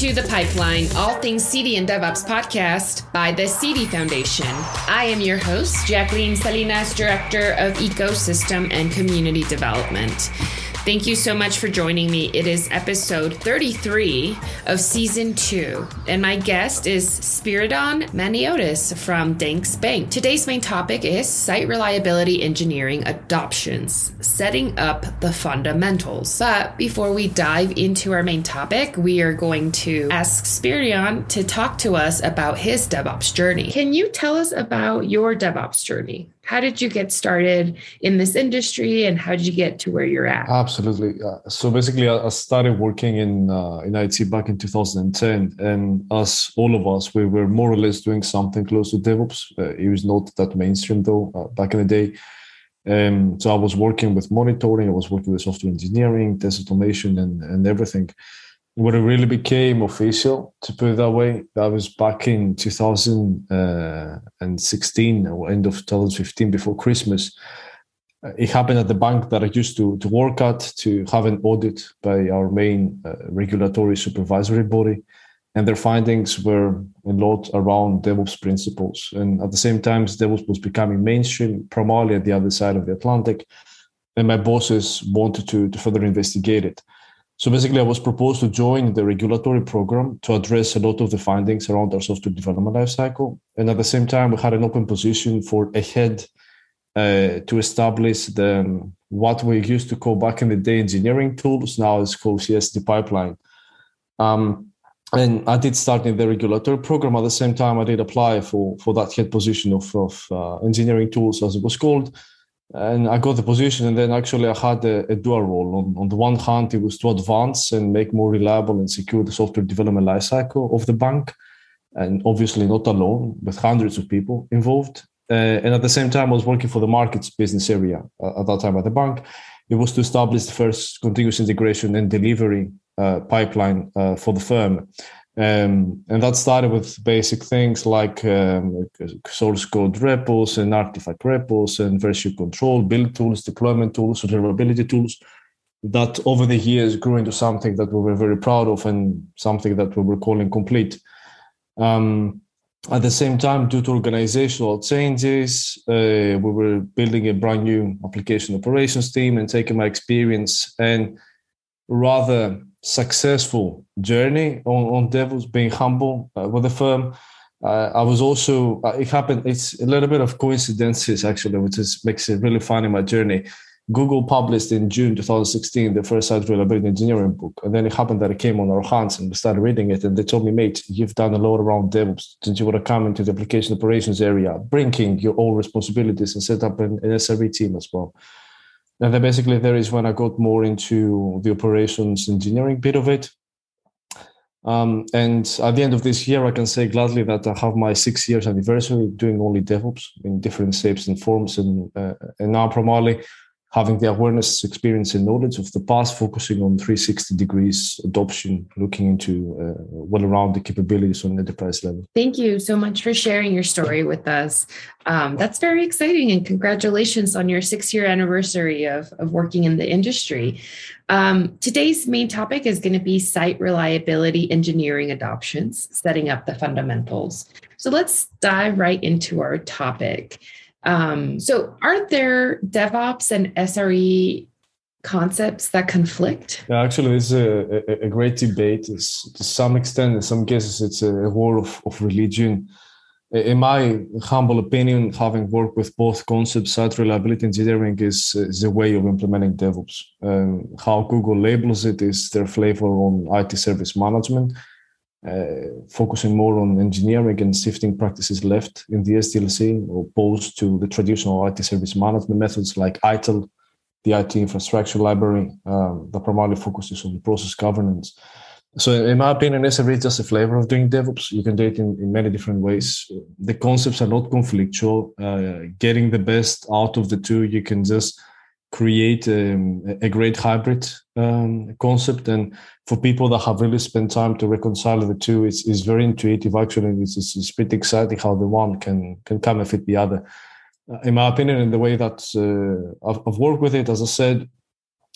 To The Pipeline, all things CD and DevOps podcast by the CD Foundation. I am your host, Jacqueline Salinas, Director of Ecosystem and Community Development. Thank you so much for joining me. It is episode 33 of season two, and my guest is Spyridon Maniotis from Danske Bank. Today's main topic is site reliability engineering adoptions, setting up the fundamentals. But before we dive into our main topic, we are going to ask Spyridon to talk to us about his DevOps journey. Can you tell us about your DevOps journey? How did you get started in this industry and how did you get to where you're at? Absolutely. Uh, so basically i started working in uh, in it back in 2010 and as all of us we were more or less doing something close to devops. Uh, it was not that mainstream though uh, back in the day. Um, so i was working with monitoring i was working with software engineering test automation and, and everything when it really became official, to put it that way, that was back in 2016 or end of 2015 before Christmas. Uh, it happened at the bank that I used to, to work at to have an audit by our main uh, regulatory supervisory body. And their findings were a lot around DevOps principles. And at the same time, DevOps was becoming mainstream, primarily at the other side of the Atlantic. And my bosses wanted to, to further investigate it. So basically, I was proposed to join the regulatory program to address a lot of the findings around our software development lifecycle. And at the same time, we had an open position for a head uh, to establish the what we used to call back in the day engineering tools. Now it's called CI/CD pipeline. Um, and I did start in the regulatory program. At the same time, I did apply for for that head position of, of uh, engineering tools, as it was called and I got the position. And then actually, I had a, a, dual role. On, on the one hand, it was to advance and make more reliable and secure the software development lifecycle of the bank, and obviously not alone, with hundreds of people involved. Uh, and at the same time, I was working for the markets business area uh, at that time at the bank. It was to establish the first continuous integration and delivery uh, pipeline uh, for the firm. Um, and that started with basic things like, um, source code repos and artifact repos and version control, build tools, deployment tools, observability tools. That over the years grew into something that we were very proud of and something that we were calling complete. Um, at the same time, due to organizational changes, uh, we were building a brand new application operations team and taking my experience and rather successful journey on, on DevOps, being humble uh, with the firm. Uh, I was also, uh, it happened, it's a little bit of coincidences actually, which is, makes it really fun in my journey. Google published in June 2016 the first site reliability engineering book. And then it happened that it came on our hands and we started reading it. And they told me, mate, you've done a lot around DevOps. Did you want to come into the application operations area, bringing your own responsibilities and set up an, an SRE team as well? And then basically there is when I got more into the operations engineering bit of it. Um, and at the end of this year, I can say gladly that I have my six years anniversary doing only DevOps in different shapes and forms, and uh, and now primarily having the awareness, experience, and knowledge of the past, focusing on 360 degrees adoption, looking into uh, well-rounded capabilities on enterprise level. Thank you so much for sharing your story with us. Um, that's very exciting, and congratulations on your six-year anniversary of, of working in the industry. Um, today's main topic is going to be site reliability engineering adoptions, setting up the fundamentals. So let's dive right into our topic. Um, so, aren't there DevOps and SRE concepts that conflict? Yeah, actually, it's a, a, a great debate. It's, to some extent, in some cases, it's a war of, of religion. In my humble opinion, having worked with both concepts, site reliability engineering is, is a way of implementing DevOps. Um, how Google labels it is their flavor on IT service management uh, focusing more on engineering and shifting practices left in the SDLC, opposed to the traditional IT service management methods like ITIL, the IT infrastructure library um, that primarily focuses on process governance. So, in my opinion, SRE is just a flavor of doing DevOps. You can do it in, in many different ways. The concepts are not conflictual. Uh, getting the best out of the two, you can just create a great hybrid um, concept. And for people that have really spent time to reconcile the two, it's, it's very intuitive. Actually, it's, it's pretty exciting how the one can can come and fit the other. Uh, in my opinion, in the way that uh, I've, I've, worked with it, as I said,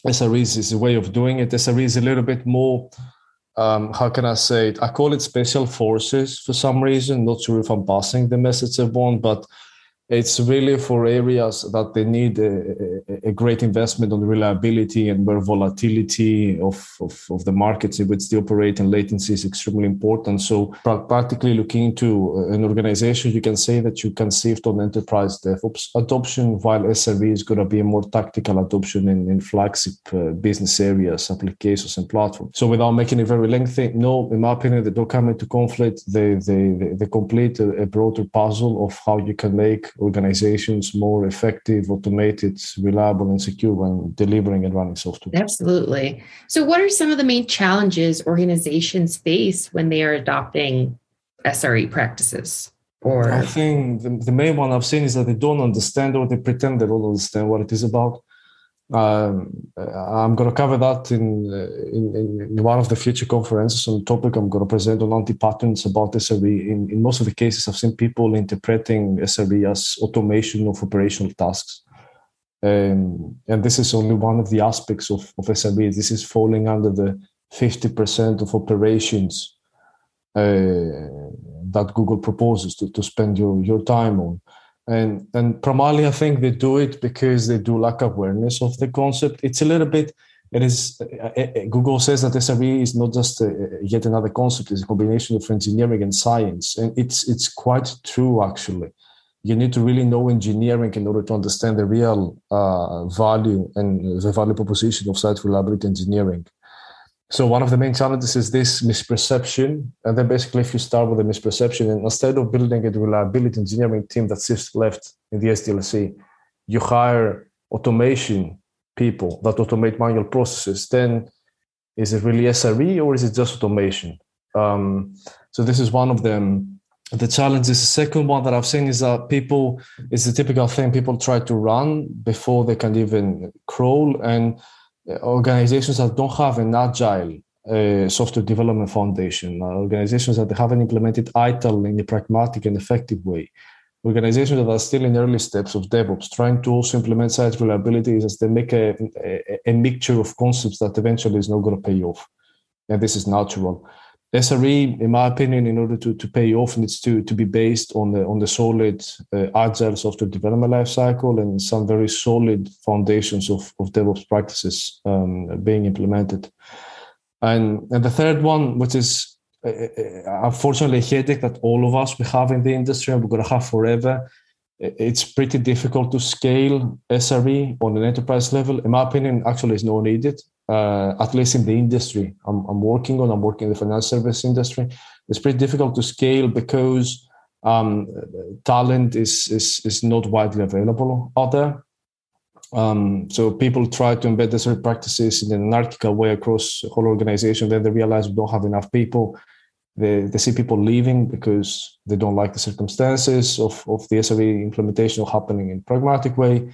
SRE is a way of doing it. SRE is a little bit more um, how can I say it? I call it special forces for some reason. Not sure if I'm passing the message I want, but it's really for areas that they need a, a, great investment on reliability and where volatility of, of, of, the markets in which they operate and latency is extremely important. So practically looking into an organization, you can say that you can shift on enterprise DevOps adoption, while SRE is going to be a more tactical adoption in, in flagship uh, business areas, applications and platforms. So without making it very lengthy, no, in my opinion, they don't come into conflict. They, they, they, they complete a, a broader puzzle of how you can make organizations more effective, automated, reliable, and secure when delivering and running software. Absolutely. So, what are some of the main challenges organizations face when they are adopting SRE practices? Or I think the, the main one I've seen is that they don't understand or they pretend they don't understand what it is about. Um, I'm going to cover that in, in, in one of the future conferences on the topic. I'm going to present on anti-patterns about SRE. In, in most of the cases, I've seen people interpreting SRE as automation of operational tasks. Um, and this is only one of the aspects of, of SRE. This is falling under the 50% of operations uh, that Google proposes to, to spend your, your time on and and primarily i think they do it because they do lack awareness of the concept. It's a little bit it is uh, uh google says that sre is not just a, yet another concept it's a combination of engineering and science. And it's it's quite true actually. You need to really know engineering in order to understand the real uh, value and the value proposition of site reliability engineering so one of the main challenges is this misperception. And then basically, if you start with a misperception, and instead of building a reliability engineering team that sits left in the SDLC, you hire automation people that automate manual processes, then is it really SRE or is it just automation? Um, so this is one of them. The challenges. The second one that I've seen is that people, it's the typical thing people try to run before they can even crawl. And organizations that don't have an agile uh, software development foundation, organizations that haven't implemented ITIL in a pragmatic and effective way, organizations that are still in early steps of DevOps, trying to also implement site reliability as they make a, a, a mixture of concepts that eventually is not going to pay off. And this is natural. SRE, in my opinion, in order to, to pay off, needs to, to be based on the on the solid uh, agile software development lifecycle and some very solid foundations of, of DevOps practices um, being implemented. And, and the third one, which is uh, uh unfortunately a headache that all of us we have in the industry and we're going to have forever, it's pretty difficult to scale SRE on an enterprise level. In my opinion, actually, is no needed uh, at least in the industry I'm, I'm, working on, I'm working in the financial service industry. It's pretty difficult to scale because um, talent is, is, is not widely available out there. Um, so people try to embed the these practices in an anarchical way across the whole organization. Then they realize we don't have enough people. They, they see people leaving because they don't like the circumstances of, of the SRE implementation happening in pragmatic way.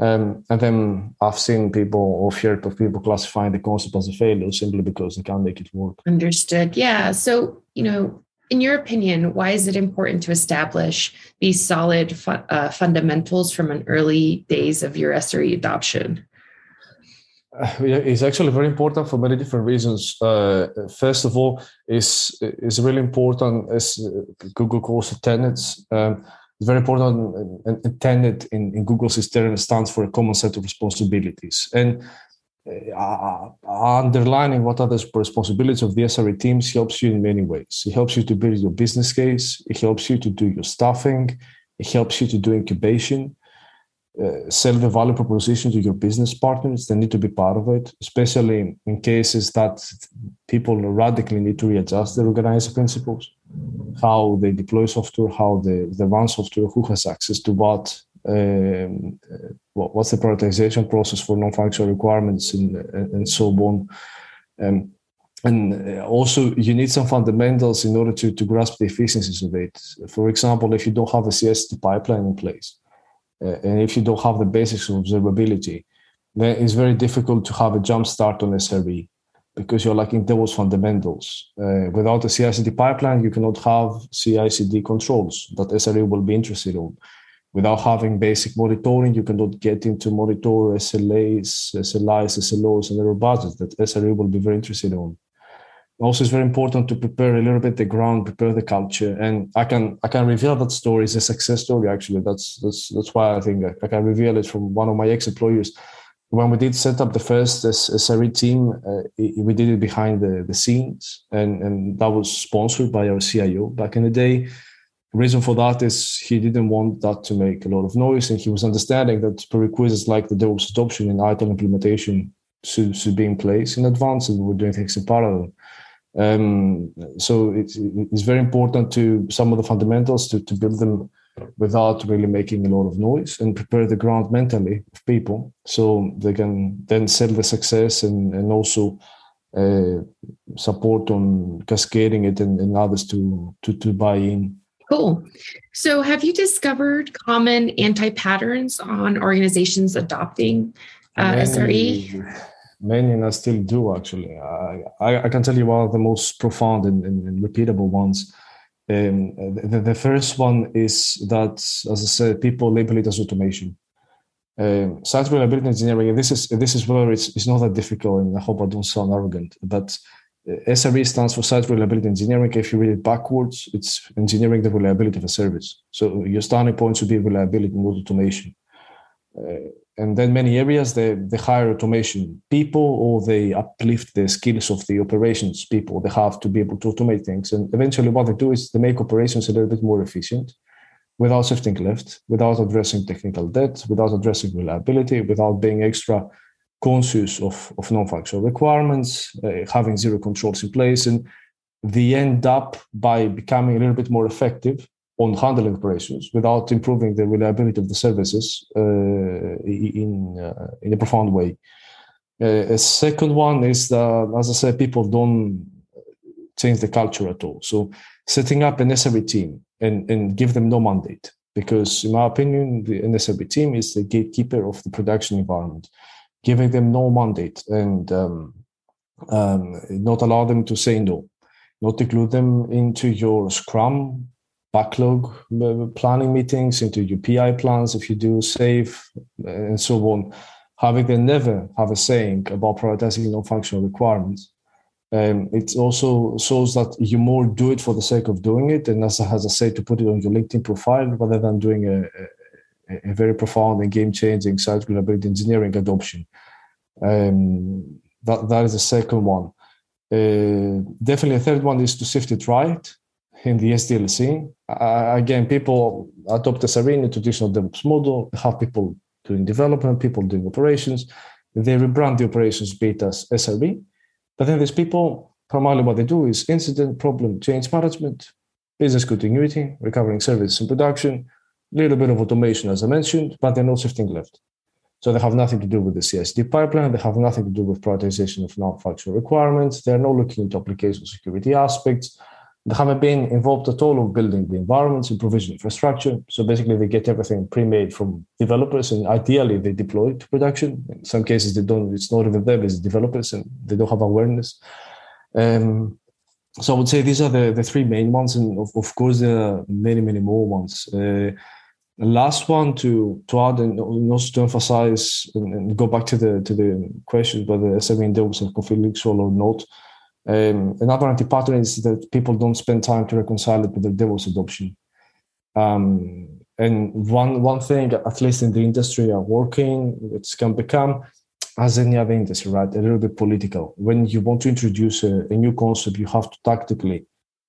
Um, and then I've seen people or feared of people classifying the concept as a failure simply because they can't make it work. Understood. Yeah. So, you know, in your opinion, why is it important to establish these solid fu- uh, fundamentals from an early days of your SRE adoption? Uh, it's actually very important for many different reasons. Uh, first of all, is is really important as Google calls it tenets. Um, it's very important and, and tenet in, in Google's system stands for a common set of responsibilities. And uh, uh, underlining what are the responsibilities of the SRE teams helps you in many ways. It helps you to build your business case. It helps you to do your staffing. It helps you to do incubation. Uh, sell the value proposition to your business partners. They need to be part of it, especially in cases that people radically need to readjust their organizing principles how they deploy software, how they, they run software, who has access to what, um, what's the prioritization process for non-functional requirements, and, and so on. Um, and also, you need some fundamentals in order to, to grasp the efficiencies of it. For example, if you don't have a CI/CD pipeline in place, uh, and if you don't have the basics of observability, then it's very difficult to have a jump start on SRE because you're lacking those fundamentals. Uh, without a CI/CD pipeline, you cannot have CI/CD controls that SRE will be interested in. Without having basic monitoring, you cannot get into monitor SLAs, SLIs, SLOs, and error budgets that SRE will be very interested in. also it's very important to prepare a little bit the ground, prepare the culture, and I can I can reveal that story is a success story. Actually, that's that's that's why I think I, can reveal it from one of my ex-employers. When we did set up the first SRE team, uh, we did it behind the, the scenes, and and that was sponsored by our CIO back in the day. The reason for that is he didn't want that to make a lot of noise, and he was understanding that prerequisites like the DevOps adoption and ITIL implementation should, should be in place in advance, and we were doing things in parallel. Um, so it's, it's very important to some of the fundamentals to, to build them without really making a lot of noise and prepare the ground mentally of people so they can then sell the success and, and also uh, support on cascading it and, and others to, to, to buy in. Cool. So, have you discovered common anti patterns on organizations adopting uh, SRE? many and I still do actually. I, I, I, can tell you one of the most profound and, and, and repeatable ones. Um, the, the, first one is that, as I said, people label it as automation. Um, site reliability engineering. This is this is where it's it's not that difficult, and I hope I don't sound arrogant. But uh, SRE stands for site reliability engineering. If you read it backwards, it's engineering the reliability of a service. So your starting point should be reliability, not automation. Uh, and then many areas they, they hire automation people or they uplift the skills of the operations people. They have to be able to automate things. And eventually what they do is they make operations a little bit more efficient without shifting left without addressing technical debt without addressing reliability without being extra conscious of, of non-functional requirements uh, having zero controls in place and they end up by becoming a little bit more effective on handling operations without improving the reliability of the services uh, in uh, in a profound way. Uh, a second one is that, as I said, people don't change the culture at all. So setting up an SRE team and, and give them no mandate, because in my opinion, the SRE team is the gatekeeper of the production environment. Giving them no mandate and um, um, not allow them to say no, not include them into your Scrum backlog uh, planning meetings, into your PI plans if you do SAFe, uh, and so on. Having them never have a saying about prioritizing non-functional requirements. Um, it also shows that you more do it for the sake of doing it, and as, as I say, to put it on your LinkedIn profile rather than doing a, a, a very profound and game-changing site reliability engineering adoption. Um, that that is the second one. Uh, definitely, a third one is to sift it right in the SDLC. Uh, again, people adopt the Serene traditional DevOps model, have people doing development, people doing operations. They rebrand the operations bit as SRE. But then there's people, primarily what they do is incident, problem, change management, business continuity, recovering service and production, a little bit of automation, as I mentioned, but they're not shifting left. So they have nothing to do with the CI/CD pipeline. They have nothing to do with prioritization of non-functional requirements. They're not looking into application security aspects. They haven't been involved at all of building the environments and provision infrastructure. So basically, they get everything pre-made from developers, and ideally, they deploy it to production. In some cases, they don't. It's not even them; it's developers, and they don't have awareness. Um, so I would say these are the, the three main ones, and of, of course, there are many, many more ones. Uh, the last one to to add and also to emphasize and, and, go back to the to the question whether SME deals are conflictual or not. Um, another anti-pattern is that people don't spend time to reconcile it with the DevOps adoption. Um, and one one thing, at least in the industry are working, it can become, as any other industry, right, a little bit political. When you want to introduce a, a new concept, you have to tactically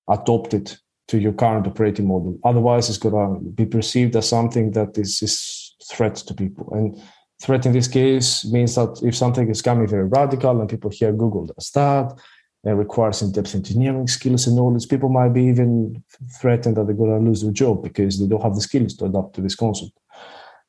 adopt it to your current operating model. Otherwise, it's going to be perceived as something that is, is threat to people. And threat in this case means that if something is coming very radical and people hear Google does that, and requires in-depth engineering skills and knowledge, people might be even threatened that they're going to lose their job because they don't have the skills to adapt to this concept.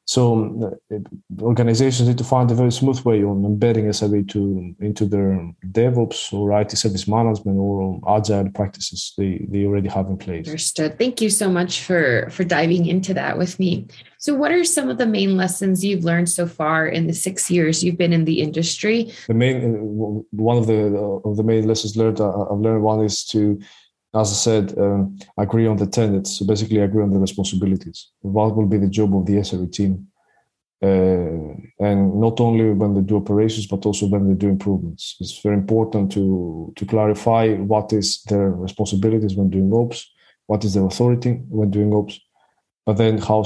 So uh, organizations need to find a very smooth way on embedding SRE to into their DevOps or IT service management or agile practices they, they already have in place. Understood. Thank you so much for for diving into that with me. So, what are some of the main lessons you've learned so far in the six years you've been in the industry? The main uh, one of the of the main lessons learned uh, I've learned one is to as I said, um, agree on the tenets. So basically, agree on the responsibilities. What will be the job of the SRE team? Uh, and not only when they do operations but also when they do improvements it's very important to to clarify what is their responsibilities when doing ops what is their authority when doing ops but then how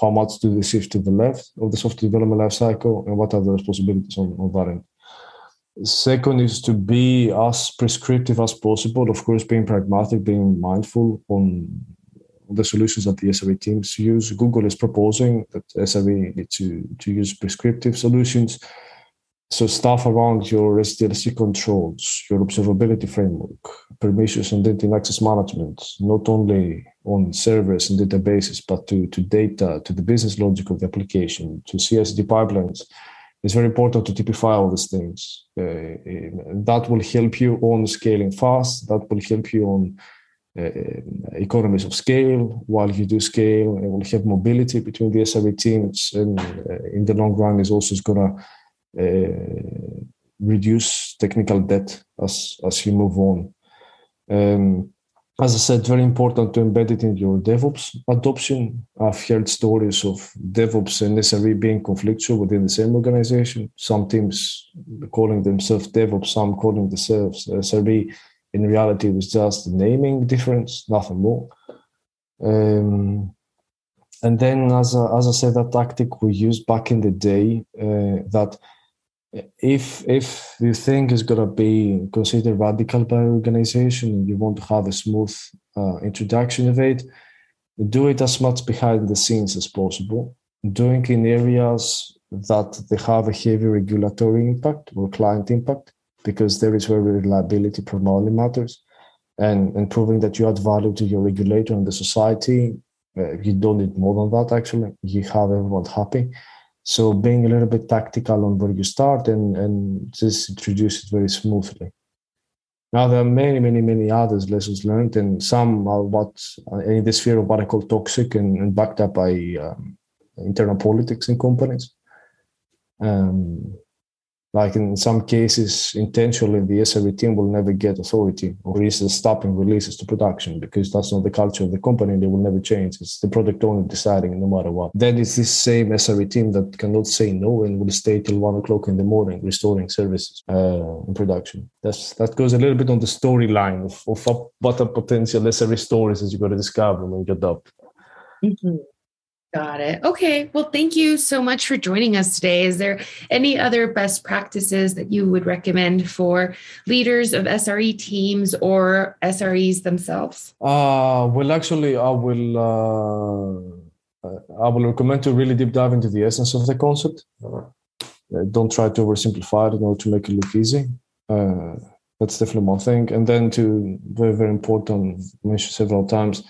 how much do they shift to the left of the software development life cycle and what are the responsibilities on, on that end second is to be as prescriptive as possible of course being pragmatic being mindful on the solutions that the SRE teams use. Google is proposing that SRE need to, to use prescriptive solutions. So stuff around your SDLC controls, your observability framework, permissions and data and access management, not only on servers and databases, but to, to data, to the business logic of the application, to CI/CD pipelines. It's very important to typify all these things. Uh, that will help you on scaling fast. That will help you on uh, economies of scale while you do scale and will have mobility between the SRE teams and uh, in the long run is also going to uh, reduce technical debt as as you move on um, as I said, very important to embed it in your DevOps adoption. I've heard stories of DevOps and SRE being conflictual within the same organization. Some teams calling themselves DevOps, some calling themselves SRE in reality it was just the naming difference, nothing more. Um, and then, as I, as I said, that tactic we used back in the day, uh, that if if you think it's going to be considered radical by organization and you want to have a smooth uh, introduction of it, do it as much behind the scenes as possible. Doing in areas that they have a heavy regulatory impact or client impact because there is where reliability primarily matters. And, and proving that you add value to your regulator and the society, uh, you don't need more than that actually. You have everyone happy. So being a little bit tactical on where you start and, and just introduce it very smoothly. Now there are many, many, many others lessons learned, and some are what in the sphere of what I call toxic and, and backed up by um, internal politics in companies. Um, like in some cases, intentionally, the SRE team will never get authority or is stopping releases to production because that's not the culture of the company. And they will never change. It's the product owner deciding no matter what. Then it's this same SRE team that cannot say no and will stay till one o'clock in the morning restoring services uh, in production. That's that goes a little bit on the storyline of, of what are potential SRE stories that you're going to discover when you adopt. Mm-hmm. Got it. Okay. Well, thank you so much for joining us today. Is there any other best practices that you would recommend for leaders of SRE teams or SREs themselves? Uh, well, actually, I will. Uh, I will recommend to really deep dive into the essence of the concept. Uh, don't try to oversimplify it in order to make it look easy. Uh, that's definitely one thing. And then to very very important, mentioned several times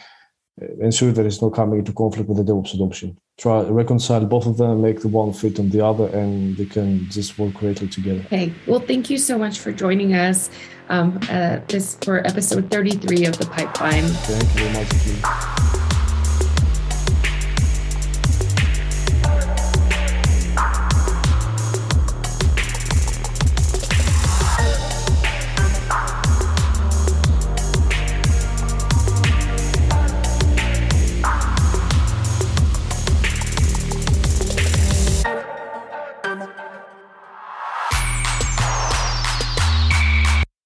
ensure there is no coming into conflict with the DevOps adoption. Try reconcile both of them, make the one fit on the other, and they can just work greatly together. Okay. Well, thank you so much for joining us. Um, uh, this for episode 33 of the pipeline. Thank you very much.